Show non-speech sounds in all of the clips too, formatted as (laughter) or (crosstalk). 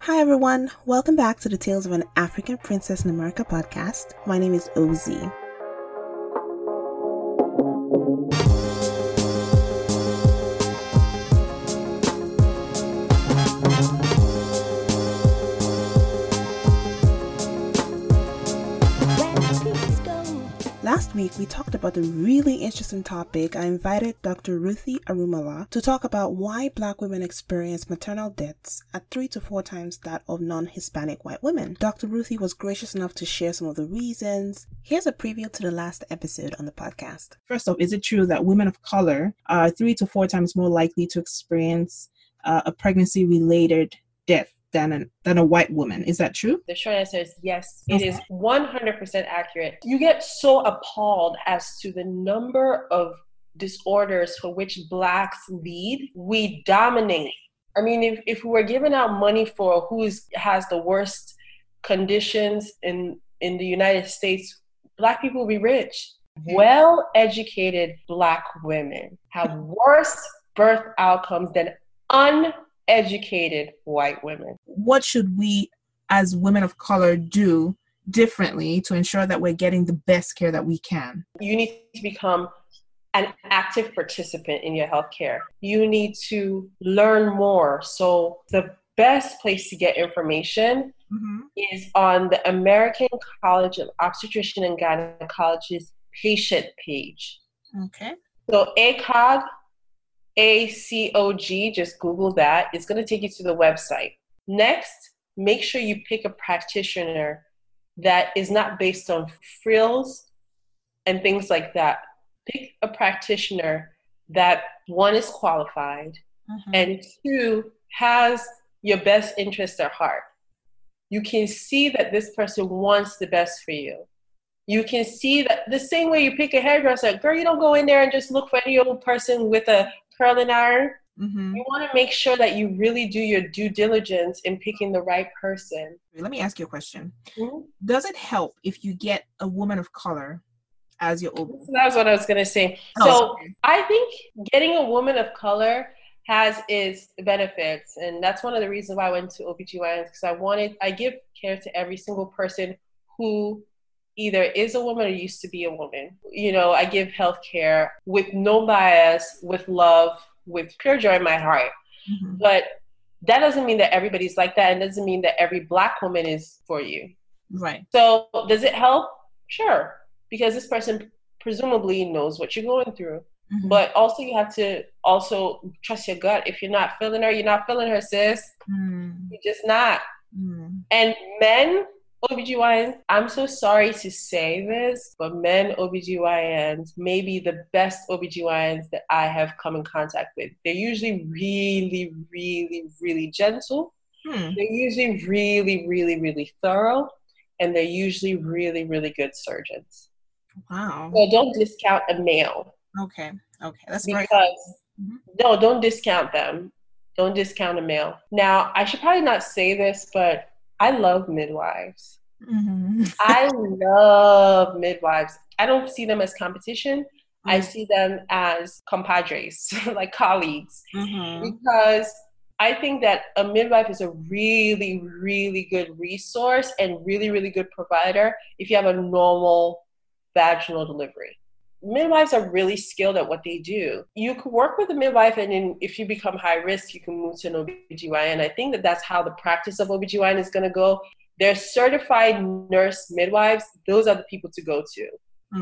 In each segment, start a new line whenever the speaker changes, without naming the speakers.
Hi, everyone. Welcome back to the Tales of an African Princess in America podcast. My name is Ozi. Week, we talked about a really interesting topic. I invited Dr. Ruthie Arumala to talk about why Black women experience maternal deaths at three to four times that of non Hispanic white women. Dr. Ruthie was gracious enough to share some of the reasons. Here's a preview to the last episode on the podcast.
First off, is it true that women of color are three to four times more likely to experience uh, a pregnancy related death than a, than a white woman. Is that true?
The short answer is yes. It is 100% accurate. You get so appalled as to the number of disorders for which blacks lead. We dominate. I mean, if, if we were giving out money for who has the worst conditions in in the United States, black people will be rich. Mm-hmm. Well educated black women have (laughs) worse birth outcomes than un educated white women.
What should we, as women of color, do differently to ensure that we're getting the best care that we can?
You need to become an active participant in your healthcare. You need to learn more. So, the best place to get information mm-hmm. is on the American College of Obstetrician and Gynecology's patient page.
Okay.
So, ACOG ACOG, just Google that. It's going to take you to the website. Next, make sure you pick a practitioner that is not based on frills and things like that. Pick a practitioner that one is qualified mm-hmm. and two has your best interest at heart. You can see that this person wants the best for you. You can see that the same way you pick a hairdresser, girl, you don't go in there and just look for any old person with a curling iron. Mm-hmm. You want to make sure that you really do your due diligence in picking the right person.
Let me ask you a question. Mm-hmm. Does it help if you get a woman of color as your OB?
That's what I was going to say. Oh, so. I think getting a woman of color has its benefits. And that's one of the reasons why I went to OBGYNs because I wanted, I give care to every single person who either is a woman or used to be a woman. You know, I give healthcare with no bias, with love, with pure joy in my heart. Mm-hmm. But that doesn't mean that everybody's like that and doesn't mean that every black woman is for you.
Right.
So does it help? Sure. Because this person presumably knows what you're going through. Mm-hmm. But also you have to also trust your gut. If you're not feeling her, you're not feeling her, sis. Mm. You're just not. Mm. And men OBGYNs, I'm so sorry to say this, but men OBGYNs may be the best OBGYNs that I have come in contact with. They're usually really, really, really gentle. Hmm. They're usually really, really, really thorough. And they're usually really, really good surgeons.
Wow.
So don't discount a male.
Okay. Okay. That's
because mm-hmm. no, don't discount them. Don't discount a male. Now, I should probably not say this, but I love midwives. Mm-hmm. (laughs) I love midwives. I don't see them as competition. Mm-hmm. I see them as compadres, (laughs) like colleagues, mm-hmm. because I think that a midwife is a really, really good resource and really, really good provider if you have a normal vaginal delivery midwives are really skilled at what they do. You can work with a midwife, and in, if you become high risk, you can move to an OBGYN. I think that that's how the practice of OBGYN is going to go. They're certified nurse midwives, those are the people to go to.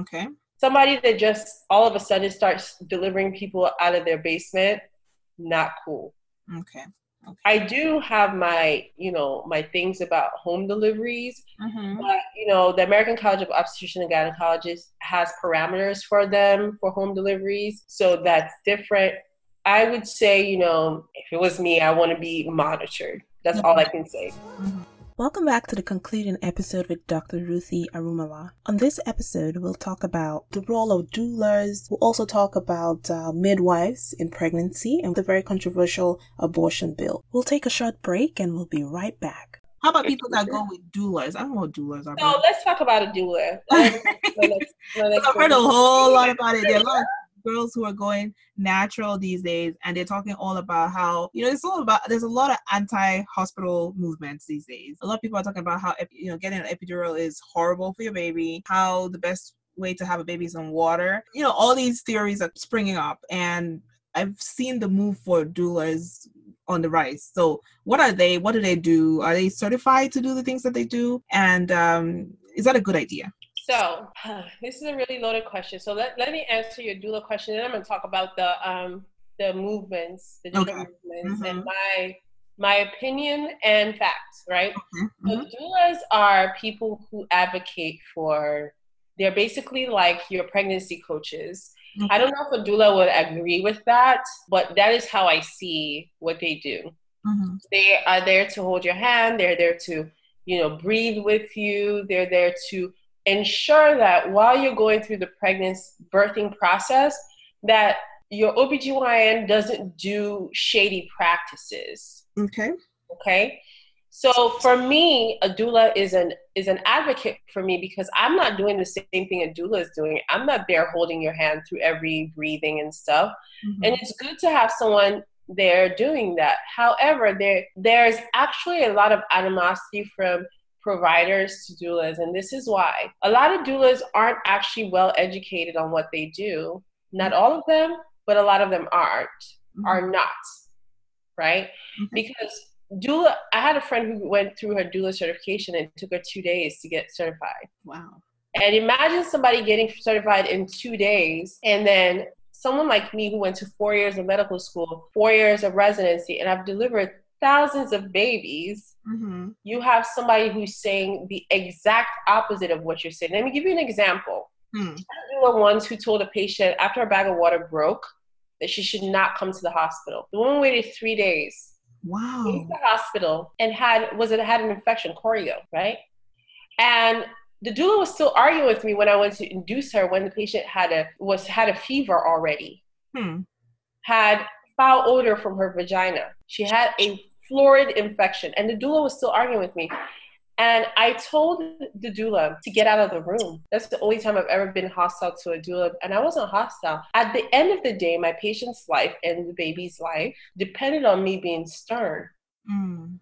Okay.
Somebody that just all of a sudden starts delivering people out of their basement, not cool.
Okay.
Okay. I do have my, you know, my things about home deliveries, mm-hmm. but you know, the American College of Obstetrician and Gynecologists has parameters for them for home deliveries, so that's different. I would say, you know, if it was me, I want to be monitored. That's mm-hmm. all I can say. Mm-hmm.
Welcome back to the concluding episode with Dr. Ruthie Arumala. On this episode, we'll talk about the role of doulas. We'll also talk about uh, midwives in pregnancy and the very controversial abortion bill. We'll take a short break and we'll be right back.
How about people that go with doulas? I don't know what doulas are.
No, let's talk about a doula. (laughs)
let's, let's, let's I've heard a whole lot about it. There are a lot, girls who are going natural these days and they're talking all about how you know it's all about there's a lot of anti-hospital movements these days. A lot of people are talking about how you know getting an epidural is horrible for your baby how the best way to have a baby is on water. You know all these theories are springing up and i've seen the move for doulas on the rise. So what are they what do they do? Are they certified to do the things that they do? And um, is that a good idea
so (sighs) this is a really loaded question. So let, let me answer your doula question, and I'm going to talk about the um the movements, the different okay. movements, mm-hmm. and my my opinion and facts. Right. Mm-hmm. So doulas are people who advocate for. They're basically like your pregnancy coaches. Mm-hmm. I don't know if a doula would agree with that, but that is how I see what they do. Mm-hmm. They are there to hold your hand. They're there to, you know, breathe with you. They're there to ensure that while you're going through the pregnancy birthing process that your OBGYN doesn't do shady practices.
Okay.
Okay. So for me, a doula is an is an advocate for me because I'm not doing the same thing a doula is doing. I'm not there holding your hand through every breathing and stuff. Mm-hmm. And it's good to have someone there doing that. However, there there's actually a lot of animosity from providers to doulas. And this is why a lot of doulas aren't actually well educated on what they do. Not all of them, but a lot of them aren't, mm-hmm. are not, right? Mm-hmm. Because doula, I had a friend who went through her doula certification and took her two days to get certified.
Wow.
And imagine somebody getting certified in two days and then someone like me who went to four years of medical school, four years of residency, and I've delivered thousands of babies, mm-hmm. you have somebody who's saying the exact opposite of what you're saying. Let me give you an example. Mm. The ones who told a patient after a bag of water broke that she should not come to the hospital. The woman waited three days.
Wow.
In the hospital and had was it had an infection, chorio, right? And the doula was still arguing with me when I went to induce her when the patient had a was had a fever already. Hmm. Had foul odor from her vagina. She had a florid infection. And the doula was still arguing with me. And I told the doula to get out of the room. That's the only time I've ever been hostile to a doula. And I wasn't hostile. At the end of the day, my patient's life and the baby's life depended on me being stern. Mm.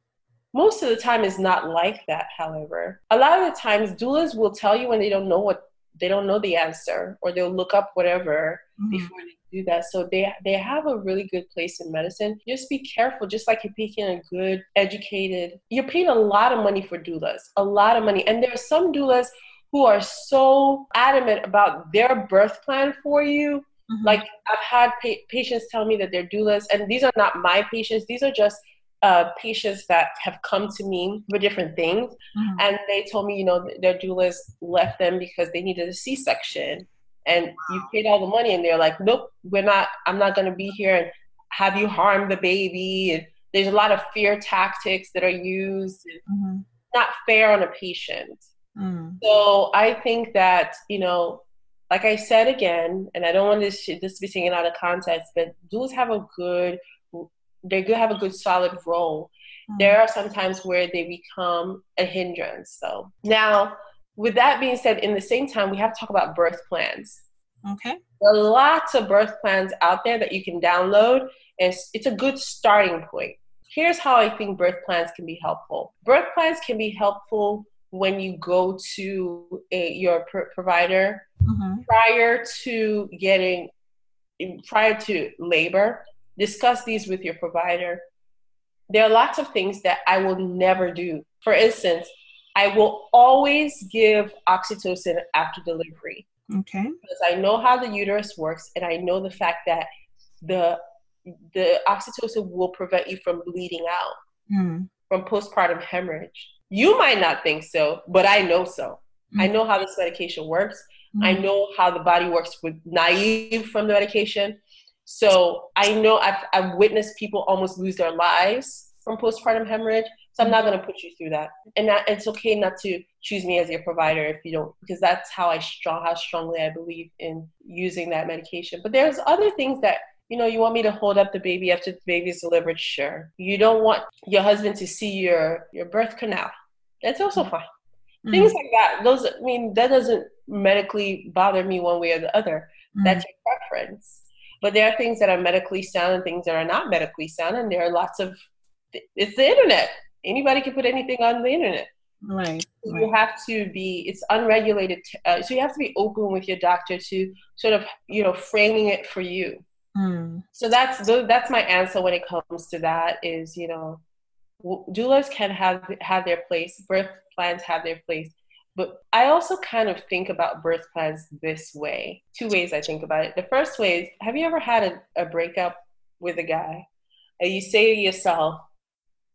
Most of the time is not like that, however. A lot of the times doulas will tell you when they don't know what they don't know the answer or they'll look up whatever mm. before they do that. So they they have a really good place in medicine. Just be careful, just like you're picking a good, educated. You're paying a lot of money for doulas, a lot of money, and there are some doulas who are so adamant about their birth plan for you. Mm-hmm. Like I've had pa- patients tell me that they're doulas, and these are not my patients. These are just uh, patients that have come to me for different things, mm-hmm. and they told me, you know, their doulas left them because they needed a C-section, and wow. you paid all the money and they're like nope we're not i'm not going to be here and have you harm the baby and there's a lot of fear tactics that are used mm-hmm. not fair on a patient mm. so i think that you know like i said again and i don't want this this to be taken out of context but doulas have a good they do have a good solid role mm. there are sometimes where they become a hindrance so now with that being said, in the same time, we have to talk about birth plans.
Okay.
There are lots of birth plans out there that you can download, and it's a good starting point. Here's how I think birth plans can be helpful. Birth plans can be helpful when you go to a, your pr- provider mm-hmm. prior to getting prior to labor. Discuss these with your provider. There are lots of things that I will never do. For instance, I will always give oxytocin after delivery.
Okay.
Because I know how the uterus works and I know the fact that the the oxytocin will prevent you from bleeding out mm. from postpartum hemorrhage. You might not think so, but I know so. Mm. I know how this medication works. Mm. I know how the body works with naive from the medication. So I know I've, I've witnessed people almost lose their lives from postpartum hemorrhage. So I'm not going to put you through that. And that, it's okay not to choose me as your provider if you don't, because that's how I strong, how strongly I believe in using that medication. But there's other things that you know, you want me to hold up the baby after the baby's delivered, sure. You don't want your husband to see your your birth canal. That's also fine. Mm-hmm. Things like that. Those I mean, that doesn't medically bother me one way or the other. Mm-hmm. That's your preference. But there are things that are medically sound and things that are not medically sound, and there are lots of. It's the internet. Anybody can put anything on the internet.
Right. Right.
You have to be. It's unregulated. Uh, so you have to be open with your doctor to sort of you know framing it for you. Mm. So that's that's my answer when it comes to that. Is you know, doulas can have have their place. Birth plans have their place. But I also kind of think about birth plans this way. Two ways I think about it. The first way is have you ever had a, a breakup with a guy and you say to yourself,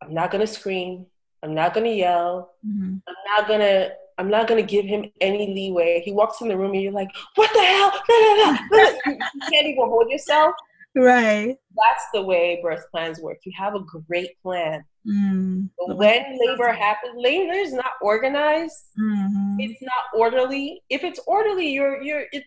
I'm not going to scream. I'm not going to yell. Mm-hmm. I'm not going to. I'm not gonna give him any leeway. He walks in the room and you're like, "What the hell?" you can't even hold yourself.
Right.
That's the way birth plans work. You have a great plan. Mm. But when labor happens, labor is not organized. Mm-hmm. It's not orderly. If it's orderly, you're you're it,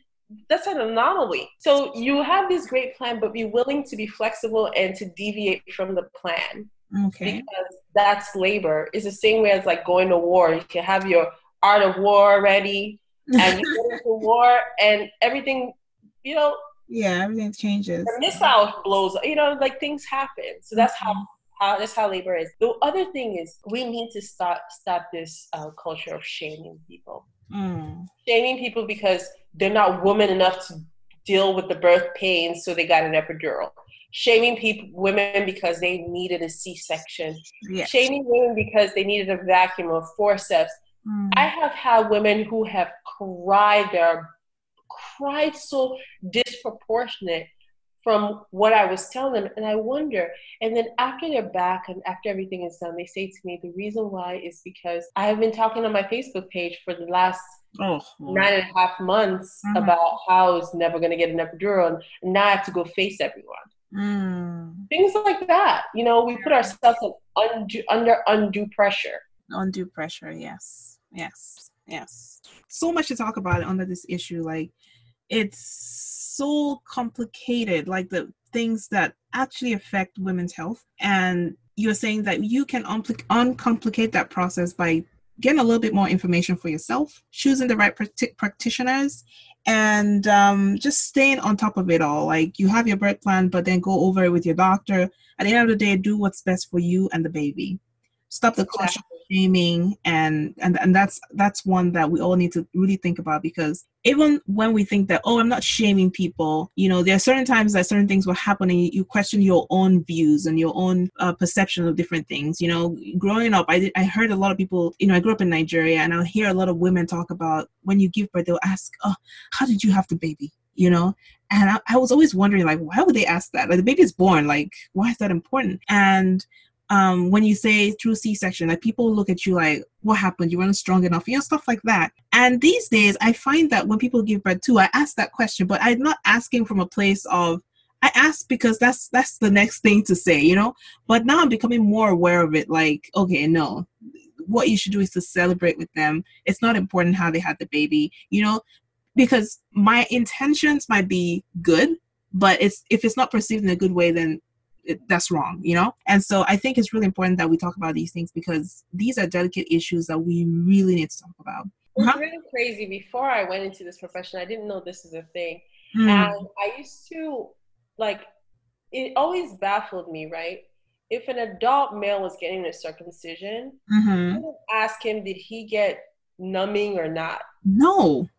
that's an anomaly. So you have this great plan, but be willing to be flexible and to deviate from the plan.
Okay.
Because that's labor. It's the same way as like going to war. You can have your art of war ready, and you go into (laughs) war, and everything, you know.
Yeah, everything changes.
The missile blows. You know, like things happen. So that's mm-hmm. how how that's how labor is. The other thing is we need to stop stop this uh, culture of shaming people. Mm. Shaming people because they're not woman enough to deal with the birth pains, so they got an epidural. Shaming people, women because they needed a C-section. Yes. Shaming women because they needed a vacuum or forceps. Mm. I have had women who have cried their cried so disproportionate from what I was telling them. And I wonder, and then after they're back and after everything is done, they say to me, the reason why is because I have been talking on my Facebook page for the last oh, nine and a half months mm-hmm. about how I was never going to get an epidural. And now I have to go face everyone. Mm. Things like that. You know, we put ourselves undue, under undue pressure.
Undue pressure, yes. Yes. Yes. So much to talk about under this issue. Like, it's so complicated, like the things that actually affect women's health. And you're saying that you can unpl- uncomplicate that process by getting a little bit more information for yourself, choosing the right pr- practitioners, and um, just staying on top of it all. Like you have your birth plan, but then go over it with your doctor. At the end of the day, do what's best for you and the baby. Stop the culture shaming and and and that's that's one that we all need to really think about because even when we think that oh i'm not shaming people you know there are certain times that certain things will happen and you question your own views and your own uh, perception of different things. You know growing up I, did, I heard a lot of people you know i grew up in nigeria and I'll hear a lot of women talk about when you give birth they'll ask oh how did you have the baby? You know? And I, I was always wondering like why would they ask that? Like the baby's born like why is that important? And um, when you say through C-section, like people look at you like, what happened? You weren't strong enough, you know, stuff like that. And these days, I find that when people give birth too, I ask that question, but I'm not asking from a place of I ask because that's that's the next thing to say, you know. But now I'm becoming more aware of it. Like, okay, no, what you should do is to celebrate with them. It's not important how they had the baby, you know, because my intentions might be good, but it's if it's not perceived in a good way, then it, that's wrong, you know? And so I think it's really important that we talk about these things because these are delicate issues that we really need to talk about.
It's really crazy. Before I went into this profession, I didn't know this is a thing. Mm. And I used to, like, it always baffled me, right? If an adult male was getting a circumcision, mm-hmm. ask him, did he get numbing or not?
No.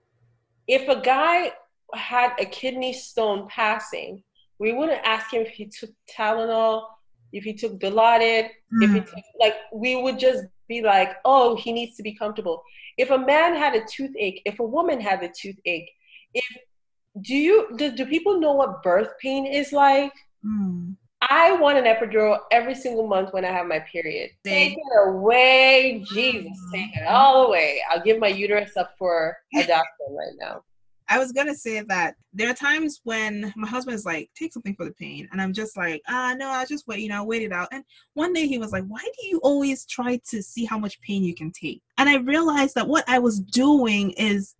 If a guy had a kidney stone passing, we wouldn't ask him if he took Tylenol, if he took Dilaudid, mm. if he hmm. took, like, we would just be like, oh, he needs to be comfortable. If a man had a toothache, if a woman had a toothache, if do you do, do people know what birth pain is like? Mm. I want an epidural every single month when I have my period. Take it away, Jesus, take it all away. I'll give my uterus up for adoption right now.
I was gonna say that there are times when my husband is like, take something for the pain. And I'm just like, ah, no, I'll just wait, you know, I'll wait it out. And one day he was like, why do you always try to see how much pain you can take? And I realized that what I was doing is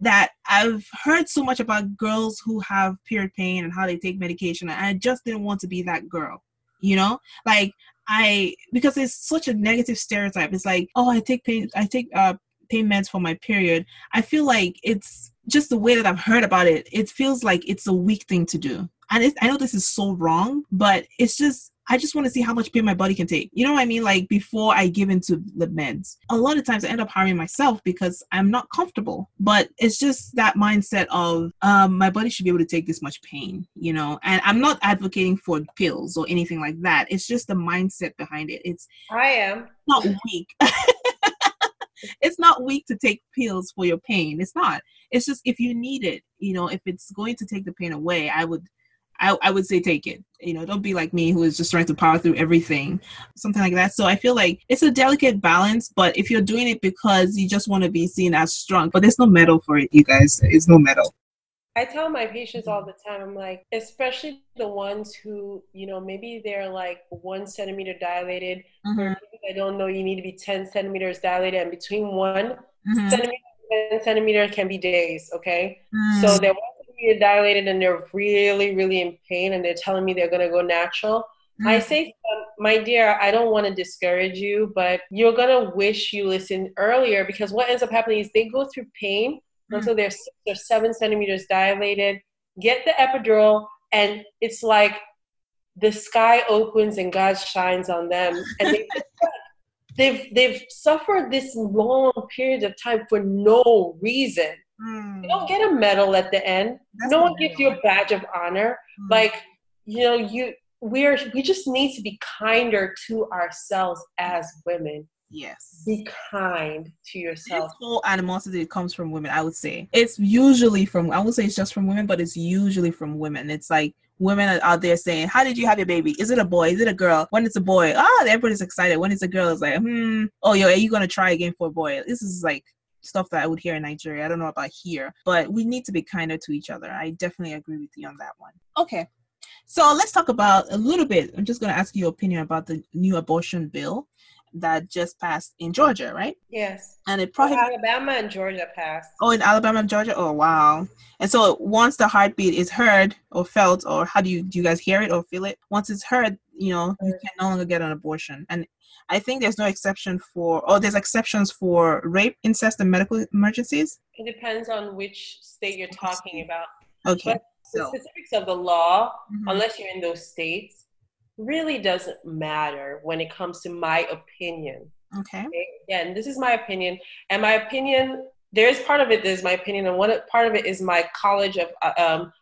that I've heard so much about girls who have period pain and how they take medication. And I just didn't want to be that girl, you know? Like, I, because it's such a negative stereotype. It's like, oh, I take pain, I take, uh, pain meds for my period. I feel like it's, just the way that I've heard about it, it feels like it's a weak thing to do. and I know this is so wrong, but it's just I just want to see how much pain my body can take. You know what I mean? Like before I give into the meds. A lot of times I end up harming myself because I'm not comfortable. But it's just that mindset of um, my body should be able to take this much pain, you know. And I'm not advocating for pills or anything like that. It's just the mindset behind it. It's
I am
not weak. (laughs) it's not weak to take pills for your pain. It's not. It's just if you need it, you know, if it's going to take the pain away, I would I, I would say take it. You know, don't be like me who is just trying to power through everything, something like that. So I feel like it's a delicate balance, but if you're doing it because you just want to be seen as strong, but there's no medal for it, you guys. There's no medal.
I tell my patients all the time, I'm like, especially the ones who, you know, maybe they're like one centimeter dilated. Mm-hmm. I don't know, you need to be 10 centimeters dilated, and between one mm-hmm. centimeter and 10 centimeter can be days, okay? Mm. So they're one centimeter dilated and they're really, really in pain and they're telling me they're going to go natural, mm-hmm. I say, my dear, I don't want to discourage you, but you're going to wish you listened earlier because what ends up happening is they go through pain mm-hmm. Until they're, they're seven centimeters dilated, get the epidural, and it's like the sky opens and God shines on them. And they, (laughs) they've, they've suffered this long period of time for no reason Mm. You don't get a medal at the end. That's no one gives you a badge of honor. Mm. Like, you know, you we're we just need to be kinder to ourselves as women.
Yes.
Be kind to yourself.
This whole animosity comes from women, I would say. It's usually from I would say it's just from women, but it's usually from women. It's like women are out there saying, How did you have your baby? Is it a boy? Is it a girl? When it's a boy, ah, oh, everybody's excited. When it's a girl, it's like, hmm, oh yo, are you gonna try again for a boy? This is like stuff that I would hear in Nigeria. I don't know about here, but we need to be kinder to each other. I definitely agree with you on that one. Okay. So let's talk about a little bit. I'm just going to ask your opinion about the new abortion bill that just passed in Georgia, right?
Yes.
And it probably
Alabama and Georgia passed.
Oh, in Alabama and Georgia. Oh, wow. And so once the heartbeat is heard or felt, or how do you do you guys hear it or feel it? Once it's heard, you know, you can no longer get an abortion. And I think there's no exception for, or there's exceptions for rape, incest, and medical emergencies.
It depends on which state you're talking about.
Okay. But
the specifics of the law, mm-hmm. unless you're in those states, really doesn't matter when it comes to my opinion.
Okay.
okay? Again, this is my opinion, and my opinion. There is part of it that is my opinion, and one part of it is my college of uh, um,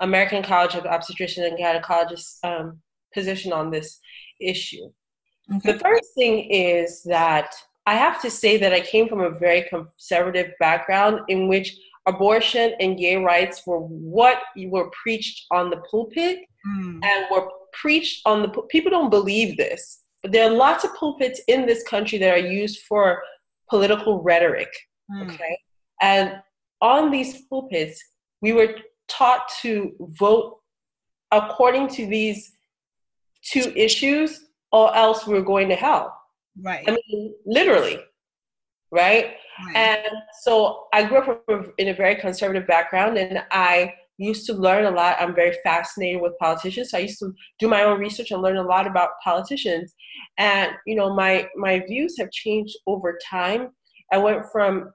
American College of Obstetrician and Gynecologist um, position on this issue. Okay. The first thing is that I have to say that I came from a very conservative background in which abortion and gay rights were what were preached on the pulpit mm. and were preached on the people don't believe this but there are lots of pulpits in this country that are used for political rhetoric mm. okay and on these pulpits we were taught to vote according to these two issues or else we're going to hell.
Right. I
mean, literally. Right? right. And so I grew up in a very conservative background and I used to learn a lot. I'm very fascinated with politicians. So I used to do my own research and learn a lot about politicians. And, you know, my, my views have changed over time. I went from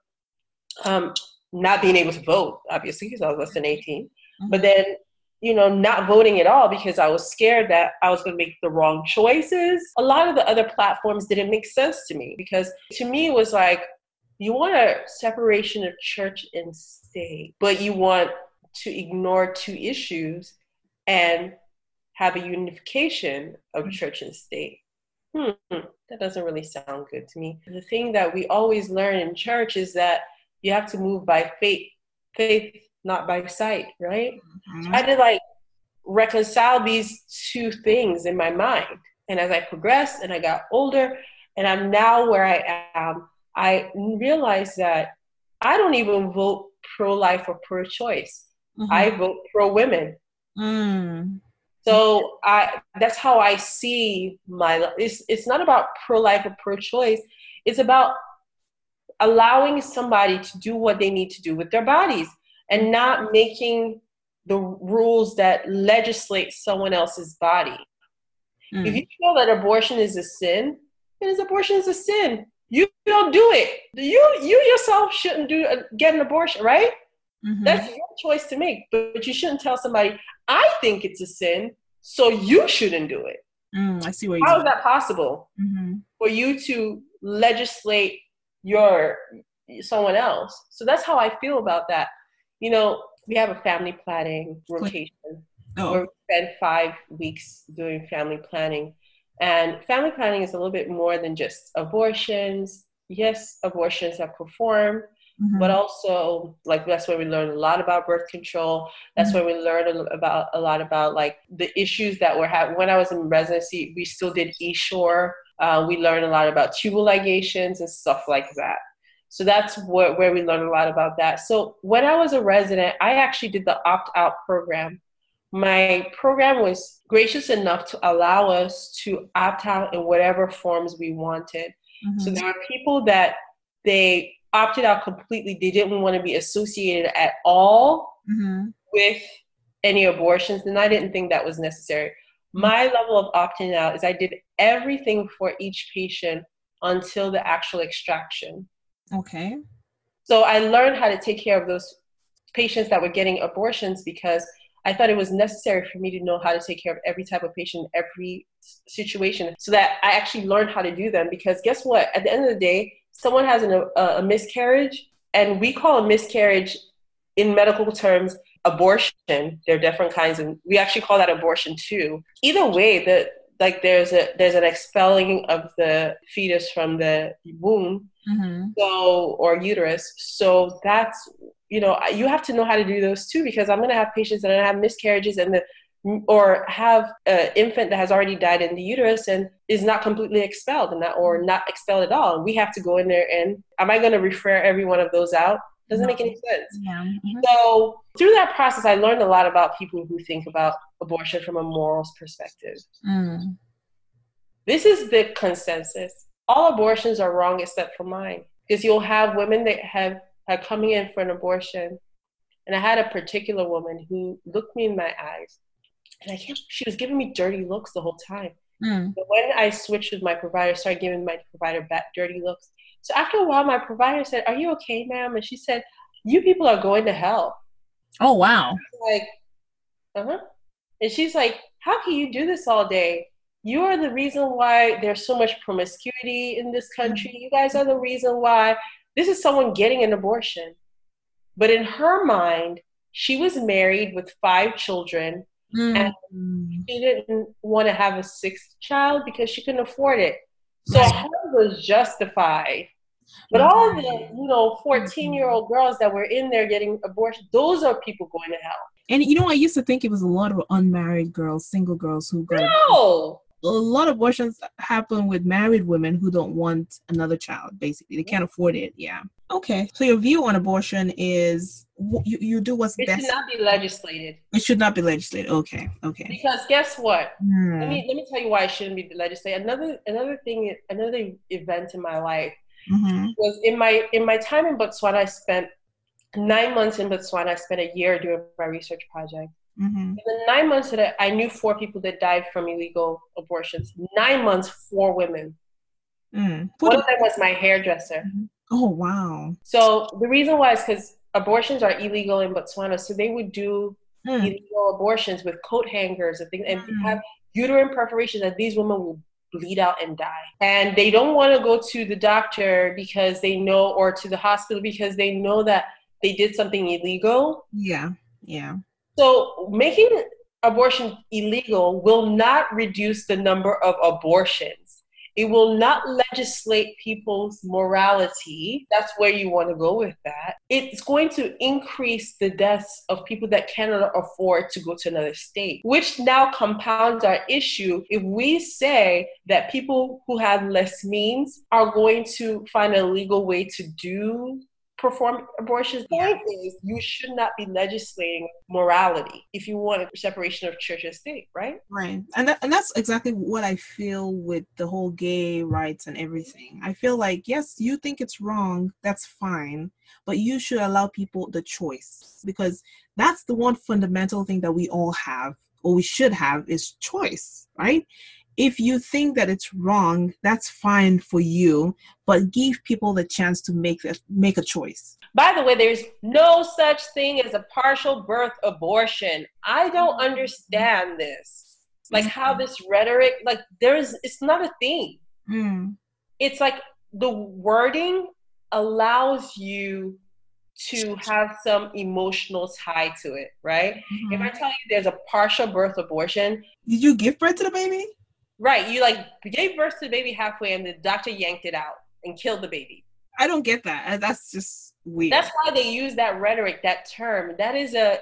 um, not being able to vote, obviously, because I was less than 18, mm-hmm. but then you know, not voting at all because I was scared that I was going to make the wrong choices. A lot of the other platforms didn't make sense to me because to me it was like, you want a separation of church and state, but you want to ignore two issues and have a unification of mm-hmm. church and state. Hmm, that doesn't really sound good to me. The thing that we always learn in church is that you have to move by faith. Faith not by sight, right? Mm-hmm. I had to like reconcile these two things in my mind. And as I progressed and I got older, and I'm now where I am, I realized that I don't even vote pro life or pro choice. Mm-hmm. I vote pro women. Mm. So I that's how I see my it's it's not about pro life or pro choice. It's about allowing somebody to do what they need to do with their bodies and not making the rules that legislate someone else's body. Mm. If you feel that abortion is a sin, then abortion is a sin. You don't do it. You you yourself shouldn't do get an abortion, right? Mm-hmm. That's your choice to make, but, but, you shouldn't tell somebody, I think it's a sin, so you shouldn't do it.
Mm, I see where
How is that possible mm-hmm. for you to legislate your someone else? So that's how I feel about that. You know, we have a family planning rotation oh. where we spend five weeks doing family planning. And family planning is a little bit more than just abortions. Yes, abortions are performed, Mm-hmm. but also like that's where we learn a lot about birth control that's mm-hmm. where we learn about a lot about like the issues that were having when i was in residency we still did Essure uh, we learned a lot about tubal ligations and stuff like that so that's what, where we learned a lot about that so when i was a resident i actually did the opt-out program my program was gracious enough to allow us to opt out in whatever forms we wanted mm-hmm. so there were people that they opted out completely. They didn't want to be associated at all mm-hmm. with any abortions, and I didn't think that was necessary. My level of opting out is I did everything for each patient until the actual extraction.
Okay.
So I learned how to take care of those patients that were getting abortions because I thought it was necessary for me to know how to take care of every type of patient, every situation, so that I actually learned how to do them. Because guess what? At the end of the day, someone has an, a, a miscarriage, and we call a miscarriage in medical terms abortion. There are different kinds, and we actually call that abortion too. Either way, the like there's a there's an expelling of the fetus from the womb, mm-hmm. so or uterus. So that's you know you have to know how to do those too because I'm going to have patients that have miscarriages and the or have an infant that has already died in the uterus and is not completely expelled and not, or not expelled at all. We have to go in there and am I going to refer every one of those out? Doesn't no. make any sense. Yeah. Mm-hmm. So through that process, I learned a lot about people who think about abortion from a morals perspective. Mm. This is the consensus. All abortions are wrong except for mine. Because you'll have women that have are coming in for an abortion. And I had a particular woman who looked me in my eyes and I can't, she was giving me dirty looks the whole time. Mm. But when I switched with my provider, started giving my provider back dirty looks. So after a while, my provider said, Are you okay, ma'am? And she said, You people are going to hell.
Oh, wow.
Like, uh huh. And she's like, How can you do this all day? You are the reason why there's so much promiscuity in this country. You guys are the reason why this is someone getting an abortion. But in her mind, she was married with five children Mm. And she didn't want to have a sixth child because she couldn't afford it. So her was justified. But all the, you know, 14 year old girls that were in there getting abortion, those are people going to hell.
And you know, I used to think it was a lot of unmarried girls, single girls who got
no
a lot of abortions happen with married women who don't want another child basically. They can't afford it yeah. Okay so your view on abortion is you, you do what's
it
best?
it should not be legislated.
It should not be legislated okay okay.
Because guess what? Hmm. let me let me tell you why it shouldn't be legislated. Another another thing another event in my life mm-hmm. was in my in my time in botswana i spent nine months in botswana. I spent a year doing my research project Mm-hmm. In the nine months that I knew four people that died from illegal abortions. Nine months, four women. Mm. One of them was my hairdresser.
Mm-hmm. Oh wow!
So the reason why is because abortions are illegal in Botswana, so they would do mm. illegal abortions with coat hangers and things, and mm. have uterine perforations, and these women will bleed out and die. And they don't want to go to the doctor because they know, or to the hospital because they know that they did something illegal.
Yeah, yeah.
So making abortion illegal will not reduce the number of abortions. It will not legislate people's morality. That's where you want to go with that. It's going to increase the deaths of people that cannot afford to go to another state, which now compounds our issue if we say that people who have less means are going to find a legal way to do perform abortions. The point is, you should not be legislating morality if you want a separation of church and state, right?
Right, and that, and that's exactly what I feel with the whole gay rights and everything. I feel like yes, you think it's wrong, that's fine, but you should allow people the choice because that's the one fundamental thing that we all have or we should have is choice, right? If you think that it's wrong, that's fine for you, but give people the chance to make a, make a choice.
By the way, there's no such thing as a partial birth abortion. I don't understand this. Like how this rhetoric, like there's, it's not a thing. Mm. It's like the wording allows you to have some emotional tie to it, right? Mm-hmm. If I tell you there's a partial birth abortion,
did you give birth to the baby?
Right, you like gave birth to the baby halfway, and the doctor yanked it out and killed the baby.
I don't get that. That's just weird.
That's why they use that rhetoric, that term. That is a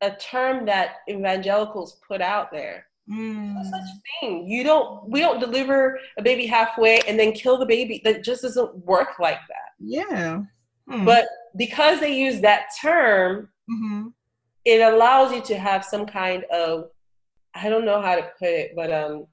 a term that evangelicals put out there. Mm. No such thing. You don't. We don't deliver a baby halfway and then kill the baby. That just doesn't work like that.
Yeah.
Hmm. But because they use that term, mm-hmm. it allows you to have some kind of I don't know how to put it, but um,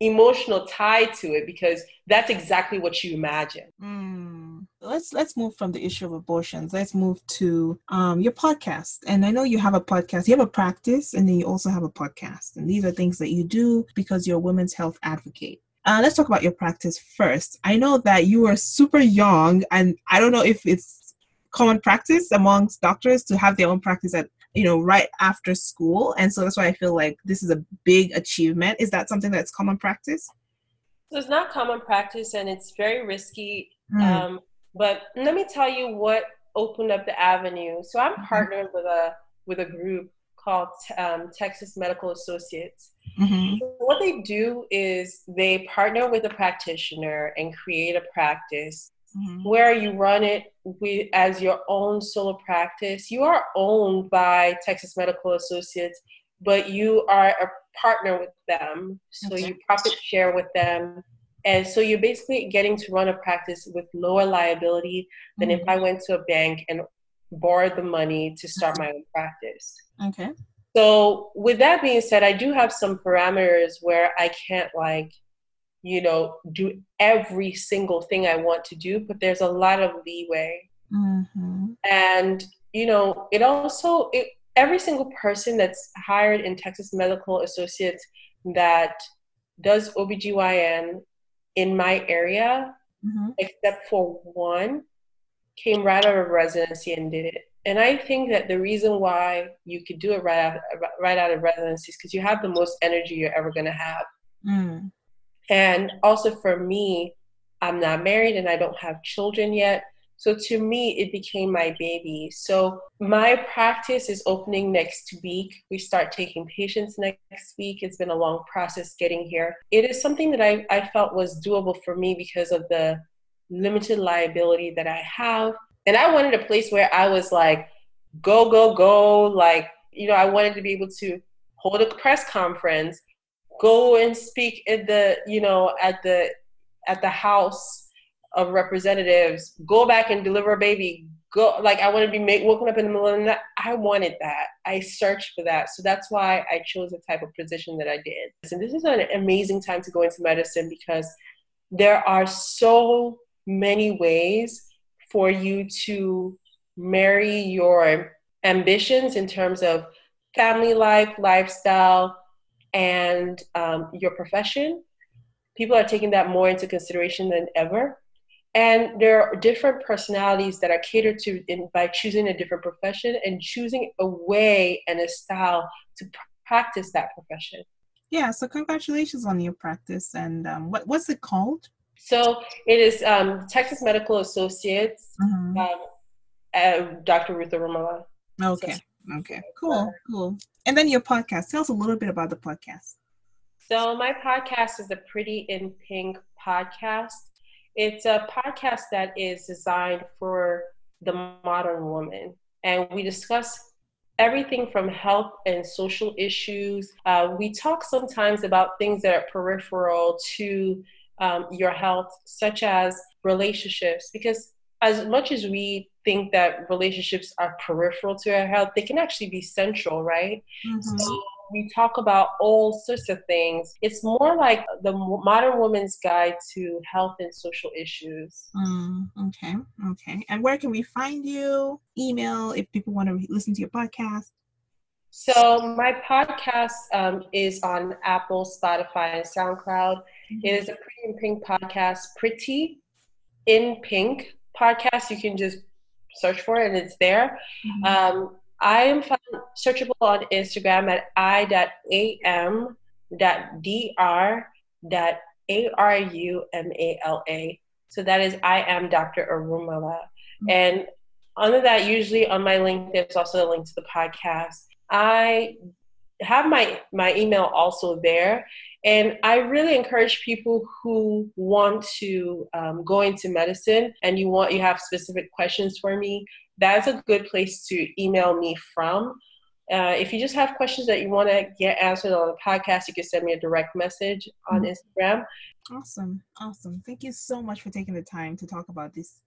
emotional tie to it because that's exactly what you imagine.
Mm. Let's let's move from the issue of abortions. Let's move to um, your podcast. And I know you have a podcast. You have a practice, and then you also have a podcast. And these are things that you do because you're a women's health advocate. Uh, let's talk about your practice first. I know that you are super young, and I don't know if it's common practice amongst doctors to have their own practice at you know right after school and so that's why i feel like this is a big achievement is that something that's common practice
so it's not common practice and it's very risky mm. um, but let me tell you what opened up the avenue so i'm mm-hmm. partnered with a with a group called um, texas medical associates mm-hmm. what they do is they partner with a practitioner and create a practice mm-hmm. where you run it with, as your own solo practice. You are owned by Texas Medical Associates, but you are a partner with them. So okay. you profit share with them. And so you're basically getting to run a practice with lower liability than mm-hmm. if I went to a bank and borrowed the money to start my own practice.
Okay.
So with that being said, I do have some parameters where I can't like you know, do every single thing I want to do, but there's a lot of leeway. Mm-hmm. And, you know, it also, it, every single person that's hired in Texas Medical Associates that does OBGYN in my area, mm-hmm. except for one, came right out of residency and did it. And I think that the reason why you could do it right out, right out of residency is because you have the most energy you're ever going to have. Mm. And also for me, I'm not married and I don't have children yet. So to me, it became my baby. So my practice is opening next week. We start taking patients next week. It's been a long process getting here. It is something that I, I felt was doable for me because of the limited liability that I have. And I wanted a place where I was like, go, go, go. Like, you know, I wanted to be able to hold a press conference go and speak at the you know at the at the house of representatives. Go back and deliver a baby. Go like i want to be make, woken up in the middle of the night. I wanted that. I searched for that. So that's why i chose the type of position that i did. And this is an amazing time to go into medicine because there are so many ways for you to marry your ambitions in terms of family life lifestyle and um, your profession. People are taking that more into consideration than ever. And there are different personalities that are catered to in, by choosing a different profession and choosing a way and a style to practice that profession.
Yeah, so congratulations on your practice. And um, what, what's it called?
So it is um, Texas Medical Associates, mm-hmm. um, uh, Dr. Ruth Arumala.
Okay. So, Okay, cool, cool. And then your podcast. Tell us a little bit about the podcast.
So my podcast is the Pretty in Pink podcast. It's a podcast that is designed for the modern woman, and we discuss everything from health and social issues. Uh, we talk sometimes about things that are peripheral to um, your health, such as relationships, because as much as we think that relationships are peripheral to our health, they can actually be central, right? Mm-hmm. So we talk about all sorts of things. It's more like the modern woman's guide to health and social issues.
Mm, okay, okay. And where can we find you? Email if people want to listen to your podcast.
So my podcast um, is on Apple, Spotify, and SoundCloud. Mm-hmm. It is a Pretty in Pink podcast. Pretty in Pink podcast. You can just search for it and it's there. Mm-hmm. Um, I am found searchable on Instagram at i.am.dr.arumala. So that is I am Dr. Arumala. Mm-hmm. And under that, usually on my link, there's also a link to the podcast. I have my my email also there and i really encourage people who want to um, go into medicine and you want you have specific questions for me that's a good place to email me from. Uh, if you just have questions that you want to get answered on the podcast you can send me a direct message on mm-hmm. instagram.
Awesome awesome. Thank you so much for taking the time to talk about this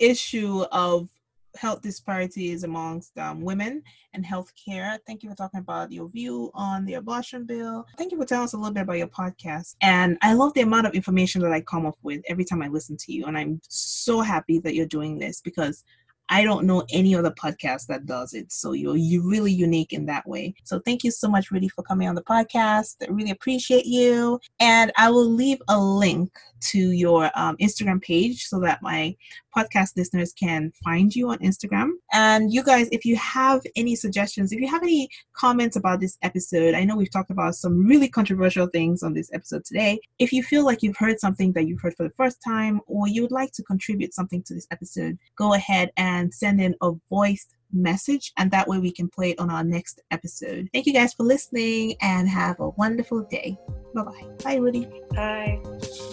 issue of health disparities amongst um, women and healthcare. Thank you for talking about your view on the abortion bill. Thank you for telling us a little bit about your podcast. And I love the amount of information that I come up with every time I listen to you. And I'm so happy that you're doing this because I don't know any other podcast that does it. So you're you really unique in that way. So thank you so much, Rudy, for coming on the podcast. I really appreciate you. And I will leave a link to your um, Instagram page so that my podcast listeners can find you on Instagram. And you guys, if you have any suggestions, if you have any comments about this episode, I know we've talked about some really controversial things on this episode today. If you feel like you've heard something that you've heard for the first time, or you would like to contribute something to this episode, go ahead and send in a voice message and that way we can play it on our next episode. Thank you guys for listening and have a wonderful day. Bye-bye. Bye, Rudy.
Bye.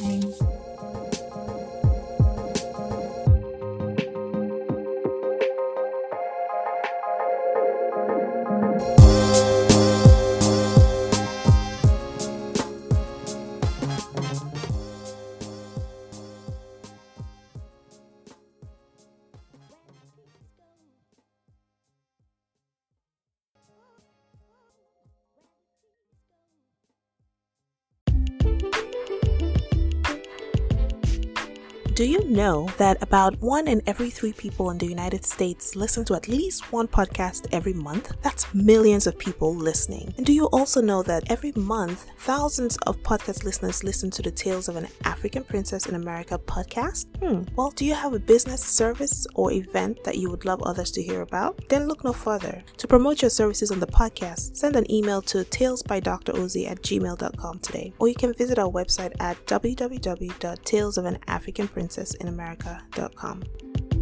Bye.
Know that about one in every three people in the United States listen to at least one podcast every month? That's millions of people listening. And do you also know that every month, thousands of podcast listeners listen to the Tales of an African Princess in America podcast? Hmm. Well, do you have a business, service, or event that you would love others to hear about? Then look no further. To promote your services on the podcast, send an email to talesbydroz at gmail.com today. Or you can visit our website at www.talesofan princessinamerica.com.